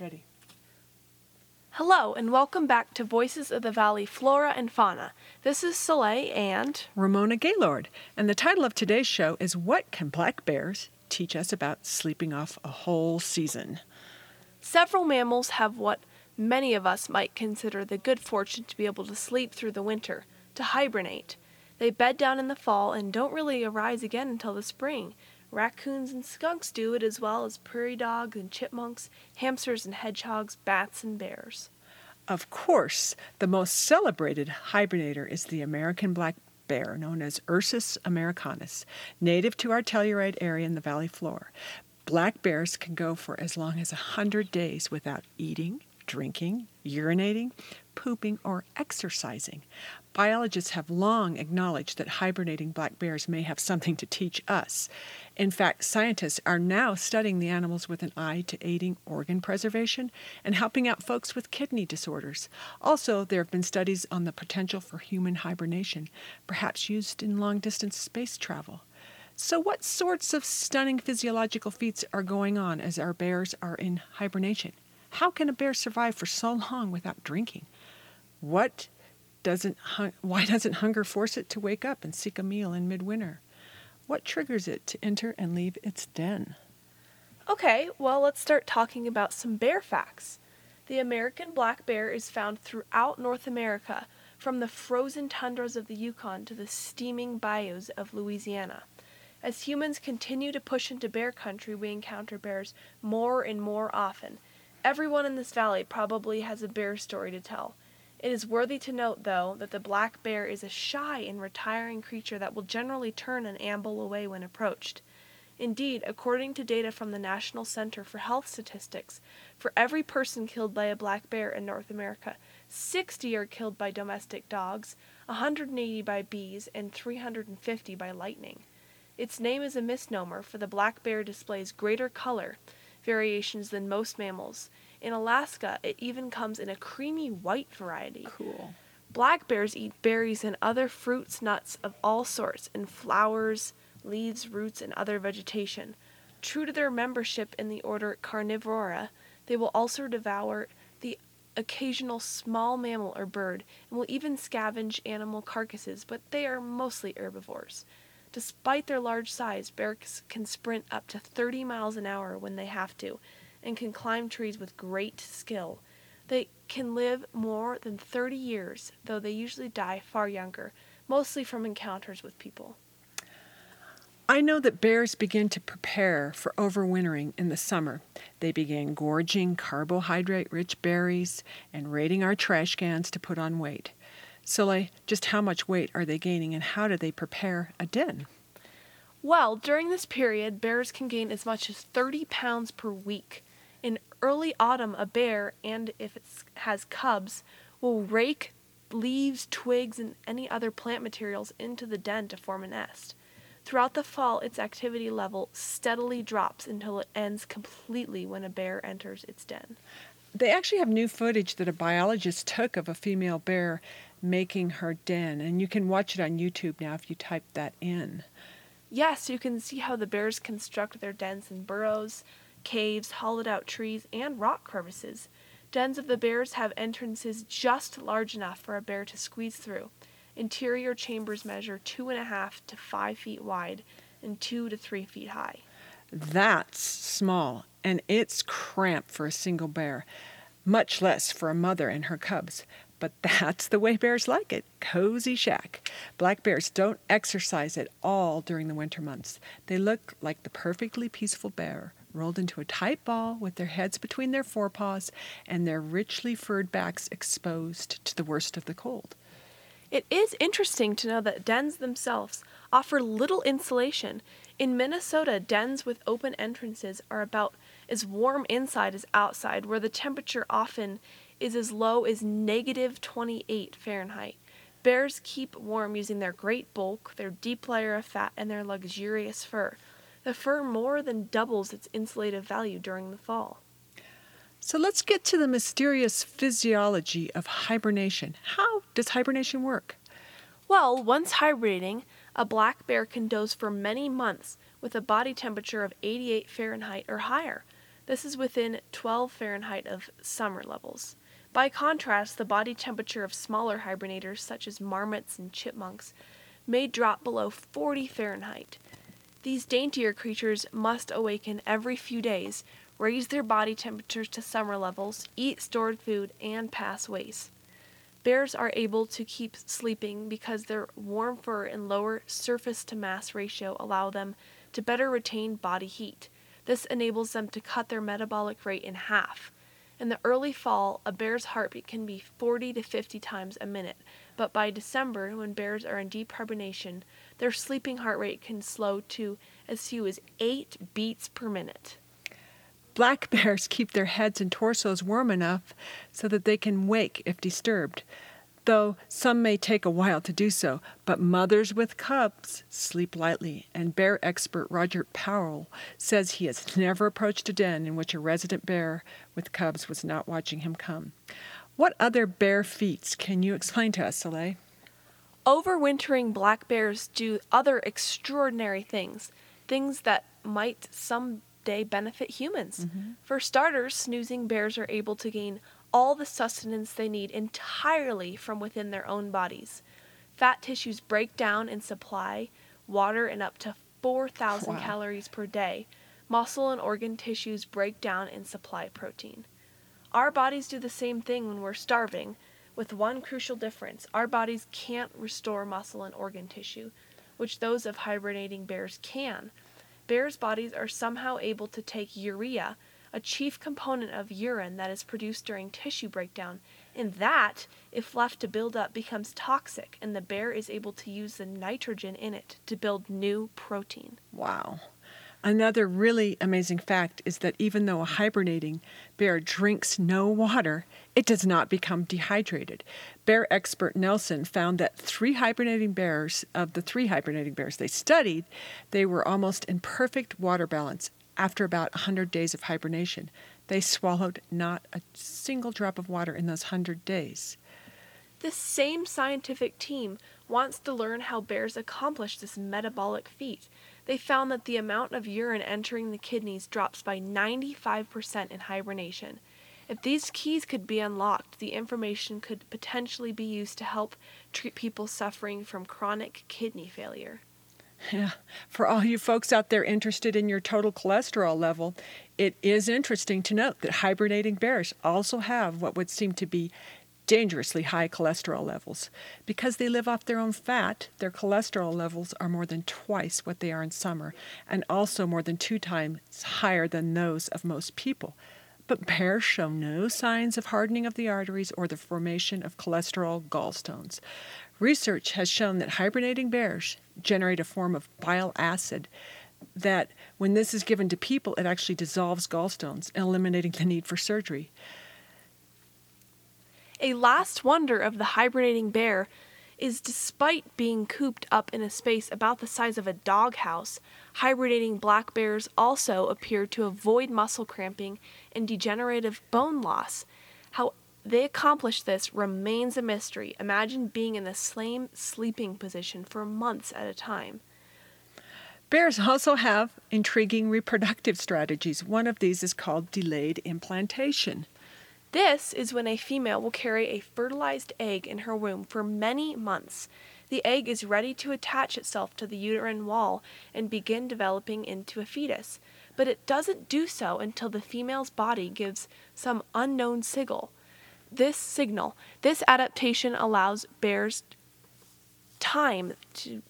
Ready. Hello, and welcome back to Voices of the Valley Flora and Fauna. This is Soleil and Ramona Gaylord, and the title of today's show is What Can Black Bears Teach Us About Sleeping Off a Whole Season? several mammals have what many of us might consider the good fortune to be able to sleep through the winter, to hibernate. They bed down in the fall and don't really arise again until the spring. Raccoons and skunks do it as well as prairie dogs and chipmunks, hamsters and hedgehogs, bats and bears. Of course, the most celebrated hibernator is the American black bear, known as Ursus americanus, native to our Telluride area in the valley floor. Black bears can go for as long as a 100 days without eating, drinking, urinating, pooping, or exercising. Biologists have long acknowledged that hibernating black bears may have something to teach us. In fact, scientists are now studying the animals with an eye to aiding organ preservation and helping out folks with kidney disorders. Also, there have been studies on the potential for human hibernation, perhaps used in long distance space travel. So, what sorts of stunning physiological feats are going on as our bears are in hibernation? How can a bear survive for so long without drinking? What doesn't hun- why doesn't hunger force it to wake up and seek a meal in midwinter? What triggers it to enter and leave its den? Okay, well, let's start talking about some bear facts. The American black bear is found throughout North America, from the frozen tundras of the Yukon to the steaming bayous of Louisiana. As humans continue to push into bear country, we encounter bears more and more often. Everyone in this valley probably has a bear story to tell. It is worthy to note, though, that the black bear is a shy and retiring creature that will generally turn and amble away when approached. Indeed, according to data from the National Center for Health Statistics, for every person killed by a black bear in North America, 60 are killed by domestic dogs, 180 by bees, and 350 by lightning. Its name is a misnomer, for the black bear displays greater color variations than most mammals. In Alaska, it even comes in a creamy white variety. Cool. Black bears eat berries and other fruits, nuts of all sorts, and flowers, leaves, roots, and other vegetation. True to their membership in the order Carnivora, they will also devour the occasional small mammal or bird and will even scavenge animal carcasses, but they are mostly herbivores. Despite their large size, bears can sprint up to 30 miles an hour when they have to and can climb trees with great skill. They can live more than 30 years, though they usually die far younger, mostly from encounters with people. I know that bears begin to prepare for overwintering in the summer. They begin gorging carbohydrate rich berries and raiding our trash cans to put on weight. Soleil, just how much weight are they gaining and how do they prepare a den? Well, during this period, bears can gain as much as 30 pounds per week. In early autumn, a bear, and if it has cubs, will rake leaves, twigs, and any other plant materials into the den to form a nest. Throughout the fall, its activity level steadily drops until it ends completely when a bear enters its den. They actually have new footage that a biologist took of a female bear making her den, and you can watch it on YouTube now if you type that in. Yes, you can see how the bears construct their dens in burrows, caves, hollowed out trees, and rock crevices. Dens of the bears have entrances just large enough for a bear to squeeze through. Interior chambers measure two and a half to five feet wide and two to three feet high. That's small, and it's cramped for a single bear, much less for a mother and her cubs. But that's the way bears like it cozy shack. Black bears don't exercise at all during the winter months. They look like the perfectly peaceful bear, rolled into a tight ball with their heads between their forepaws and their richly furred backs exposed to the worst of the cold. It is interesting to know that dens themselves offer little insulation. In Minnesota, dens with open entrances are about as warm inside as outside, where the temperature often is as low as negative 28 Fahrenheit. Bears keep warm using their great bulk, their deep layer of fat, and their luxurious fur. The fur more than doubles its insulative value during the fall. So let's get to the mysterious physiology of hibernation. How does hibernation work? Well, once hibernating, a black bear can doze for many months with a body temperature of 88 Fahrenheit or higher. This is within 12 Fahrenheit of summer levels. By contrast, the body temperature of smaller hibernators, such as marmots and chipmunks, may drop below 40 Fahrenheit. These daintier creatures must awaken every few days, raise their body temperatures to summer levels, eat stored food, and pass waste. Bears are able to keep sleeping because their warm fur and lower surface to mass ratio allow them to better retain body heat. This enables them to cut their metabolic rate in half. In the early fall, a bear's heartbeat can be 40 to 50 times a minute, but by December, when bears are in deep hibernation, their sleeping heart rate can slow to as few as 8 beats per minute. Black bears keep their heads and torsos warm enough so that they can wake if disturbed, though some may take a while to do so. But mothers with cubs sleep lightly, and bear expert Roger Powell says he has never approached a den in which a resident bear with cubs was not watching him come. What other bear feats can you explain to us, Soleil? Overwintering black bears do other extraordinary things, things that might someday benefit humans. Mm-hmm. For starters, snoozing bears are able to gain all the sustenance they need entirely from within their own bodies. Fat tissues break down and supply water and up to 4,000 wow. calories per day. Muscle and organ tissues break down and supply protein. Our bodies do the same thing when we're starving, with one crucial difference our bodies can't restore muscle and organ tissue, which those of hibernating bears can. Bears' bodies are somehow able to take urea, a chief component of urine that is produced during tissue breakdown, and that, if left to build up, becomes toxic, and the bear is able to use the nitrogen in it to build new protein. Wow. Another really amazing fact is that even though a hibernating bear drinks no water, it does not become dehydrated. Bear expert Nelson found that three hibernating bears, of the three hibernating bears they studied, they were almost in perfect water balance after about 100 days of hibernation. They swallowed not a single drop of water in those 100 days. This same scientific team wants to learn how bears accomplish this metabolic feat. They found that the amount of urine entering the kidneys drops by 95% in hibernation. If these keys could be unlocked, the information could potentially be used to help treat people suffering from chronic kidney failure. Yeah, for all you folks out there interested in your total cholesterol level, it is interesting to note that hibernating bears also have what would seem to be dangerously high cholesterol levels. Because they live off their own fat, their cholesterol levels are more than twice what they are in summer, and also more than two times higher than those of most people. But bears show no signs of hardening of the arteries or the formation of cholesterol gallstones. Research has shown that hibernating bears generate a form of bile acid that, when this is given to people, it actually dissolves gallstones, eliminating the need for surgery. A last wonder of the hibernating bear is despite being cooped up in a space about the size of a doghouse, hibernating black bears also appear to avoid muscle cramping and degenerative bone loss. How they accomplish this remains a mystery. Imagine being in the same sleeping position for months at a time. Bears also have intriguing reproductive strategies. One of these is called delayed implantation. This is when a female will carry a fertilized egg in her womb for many months. The egg is ready to attach itself to the uterine wall and begin developing into a fetus, but it doesn't do so until the female's body gives some unknown signal. This signal, this adaptation allows bears time to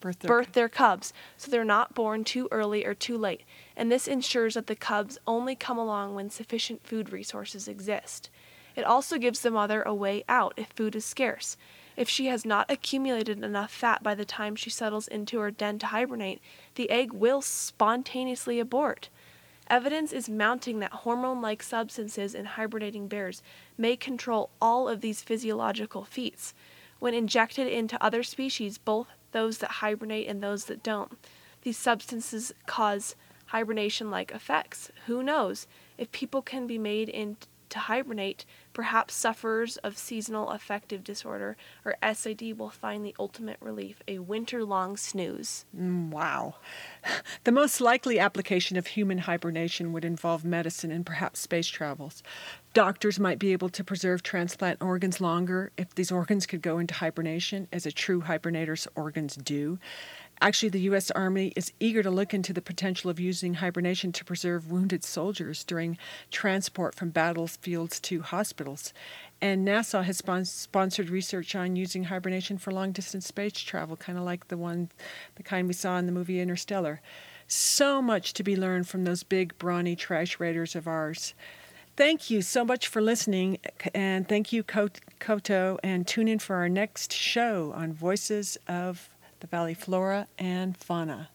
birth their, birth their cubs so they're not born too early or too late, and this ensures that the cubs only come along when sufficient food resources exist. It also gives the mother a way out if food is scarce. If she has not accumulated enough fat by the time she settles into her den to hibernate, the egg will spontaneously abort. Evidence is mounting that hormone like substances in hibernating bears may control all of these physiological feats. When injected into other species, both those that hibernate and those that don't. These substances cause hibernation like effects. Who knows? If people can be made into to hibernate, perhaps sufferers of seasonal affective disorder or SAD will find the ultimate relief a winter long snooze. Mm, wow. The most likely application of human hibernation would involve medicine and perhaps space travels. Doctors might be able to preserve transplant organs longer if these organs could go into hibernation, as a true hibernator's organs do. Actually, the U.S. Army is eager to look into the potential of using hibernation to preserve wounded soldiers during transport from battlefields to hospitals. And NASA has sponsored research on using hibernation for long distance space travel, kind of like the one, the kind we saw in the movie Interstellar. So much to be learned from those big, brawny trash raiders of ours. Thank you so much for listening, and thank you, Koto, and tune in for our next show on Voices of the Valley Flora and Fauna.